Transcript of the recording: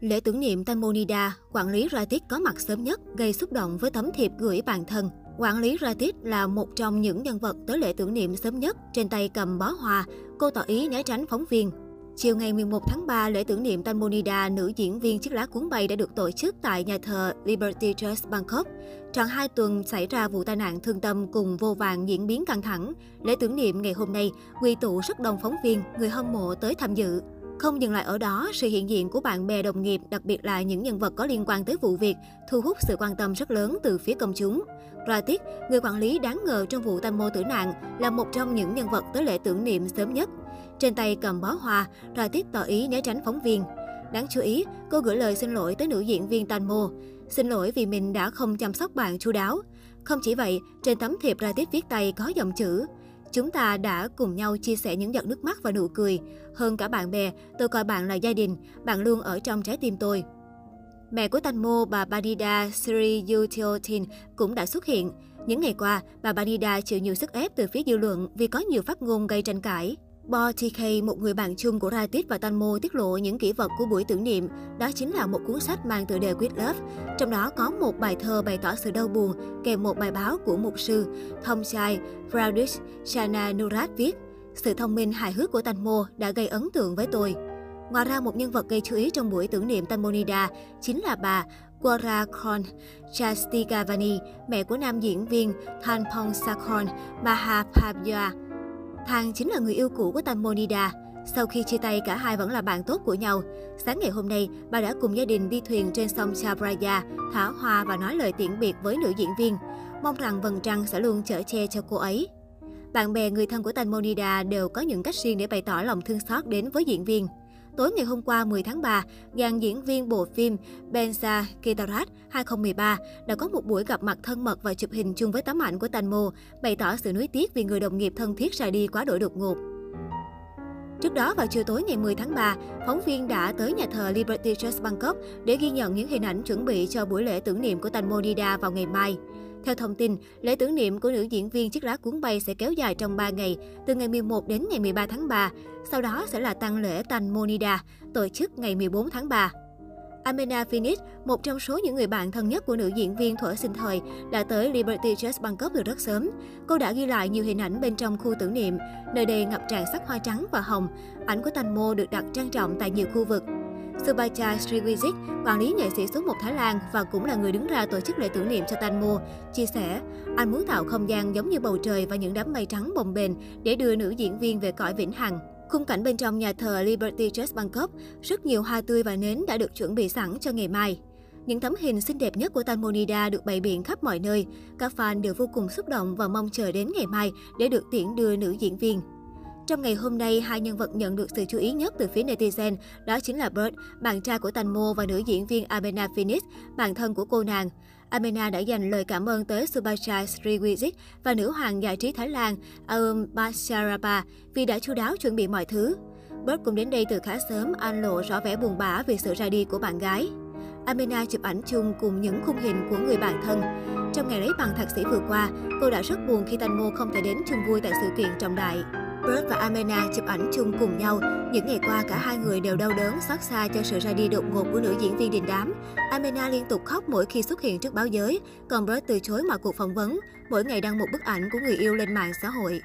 Lễ tưởng niệm Tanmonida, quản lý Ratit có mặt sớm nhất, gây xúc động với tấm thiệp gửi bạn thân. Quản lý Ratit là một trong những nhân vật tới lễ tưởng niệm sớm nhất, trên tay cầm bó hoa, cô tỏ ý né tránh phóng viên. Chiều ngày 11 tháng 3, lễ tưởng niệm Tanmonida, nữ diễn viên chiếc lá cuốn bay đã được tổ chức tại nhà thờ Liberty Church Bangkok. Tròn hai tuần xảy ra vụ tai nạn thương tâm cùng vô vàng diễn biến căng thẳng. Lễ tưởng niệm ngày hôm nay quy tụ rất đông phóng viên, người hâm mộ tới tham dự. Không dừng lại ở đó, sự hiện diện của bạn bè đồng nghiệp, đặc biệt là những nhân vật có liên quan tới vụ việc, thu hút sự quan tâm rất lớn từ phía công chúng. Ratik, người quản lý đáng ngờ trong vụ tam mô tử nạn, là một trong những nhân vật tới lễ tưởng niệm sớm nhất. Trên tay cầm bó hoa, Ratik tỏ ý né tránh phóng viên. Đáng chú ý, cô gửi lời xin lỗi tới nữ diễn viên Tanmo. Xin lỗi vì mình đã không chăm sóc bạn chu đáo. Không chỉ vậy, trên tấm thiệp Ratik viết tay có dòng chữ Chúng ta đã cùng nhau chia sẻ những giọt nước mắt và nụ cười. Hơn cả bạn bè, tôi coi bạn là gia đình, bạn luôn ở trong trái tim tôi. Mẹ của Tanmo, bà Banida Sri Yutiotin cũng đã xuất hiện. Những ngày qua, bà Banida chịu nhiều sức ép từ phía dư luận vì có nhiều phát ngôn gây tranh cãi. Bo TK, một người bạn chung của Ratit và Tanmo tiết lộ những kỷ vật của buổi tưởng niệm. Đó chính là một cuốn sách mang tựa đề "Quit Love. Trong đó có một bài thơ bày tỏ sự đau buồn, kèm một bài báo của mục sư Thông Chai Fraudish Shana Nurat viết. Sự thông minh hài hước của Tanmo đã gây ấn tượng với tôi. Ngoài ra, một nhân vật gây chú ý trong buổi tưởng niệm Tanmonida chính là bà Gorakon Chastigavani, mẹ của nam diễn viên Thanpong Sakon Mahapavya. Thang chính là người yêu cũ của Tamonida. Sau khi chia tay, cả hai vẫn là bạn tốt của nhau. Sáng ngày hôm nay, bà đã cùng gia đình đi thuyền trên sông Chabraya, thả hoa và nói lời tiễn biệt với nữ diễn viên. Mong rằng vầng trăng sẽ luôn chở che cho cô ấy. Bạn bè, người thân của Tanmonida đều có những cách riêng để bày tỏ lòng thương xót đến với diễn viên. Tối ngày hôm qua 10 tháng 3, dàn diễn viên bộ phim Benza Kitarat 2013 đã có một buổi gặp mặt thân mật và chụp hình chung với tấm ảnh của Tanmo, bày tỏ sự nuối tiếc vì người đồng nghiệp thân thiết ra đi quá đổi đột ngột. Trước đó vào chiều tối ngày 10 tháng 3, phóng viên đã tới nhà thờ Liberty Church Bangkok để ghi nhận những hình ảnh chuẩn bị cho buổi lễ tưởng niệm của Tanmo Nida vào ngày mai. Theo thông tin, lễ tưởng niệm của nữ diễn viên chiếc lá cuốn bay sẽ kéo dài trong 3 ngày, từ ngày 11 đến ngày 13 tháng 3. Sau đó sẽ là tăng lễ Tan Monida, tổ chức ngày 14 tháng 3. Amena Phoenix, một trong số những người bạn thân nhất của nữ diễn viên thuở sinh thời, đã tới Liberty Church Bangkok từ rất sớm. Cô đã ghi lại nhiều hình ảnh bên trong khu tưởng niệm, nơi đây ngập tràn sắc hoa trắng và hồng. Ảnh của Thanh Mô được đặt trang trọng tại nhiều khu vực. Subacha Sriwijik, quản lý nghệ sĩ số 1 Thái Lan và cũng là người đứng ra tổ chức lễ tưởng niệm cho Tanmo, chia sẻ, anh muốn tạo không gian giống như bầu trời và những đám mây trắng bồng bềnh để đưa nữ diễn viên về cõi vĩnh hằng. Khung cảnh bên trong nhà thờ Liberty Church Bangkok, rất nhiều hoa tươi và nến đã được chuẩn bị sẵn cho ngày mai. Những tấm hình xinh đẹp nhất của Tanmonida được bày biện khắp mọi nơi. Các fan đều vô cùng xúc động và mong chờ đến ngày mai để được tiễn đưa nữ diễn viên. Trong ngày hôm nay, hai nhân vật nhận được sự chú ý nhất từ phía netizen, đó chính là Bird, bạn trai của Tanmo và nữ diễn viên Amena Phoenix, bạn thân của cô nàng. Amena đã dành lời cảm ơn tới Subhachai Sriwijik và nữ hoàng giải trí Thái Lan Aum Basharaba vì đã chu đáo chuẩn bị mọi thứ. Bird cũng đến đây từ khá sớm, anh lộ rõ vẻ buồn bã vì sự ra đi của bạn gái. Amena chụp ảnh chung cùng những khung hình của người bạn thân. Trong ngày lấy bằng thạc sĩ vừa qua, cô đã rất buồn khi Tanmo không thể đến chung vui tại sự kiện trọng đại. Bert và Amena chụp ảnh chung cùng nhau. Những ngày qua, cả hai người đều đau đớn, xót xa cho sự ra đi đột ngột của nữ diễn viên đình đám. Amena liên tục khóc mỗi khi xuất hiện trước báo giới, còn Brad từ chối mọi cuộc phỏng vấn, mỗi ngày đăng một bức ảnh của người yêu lên mạng xã hội.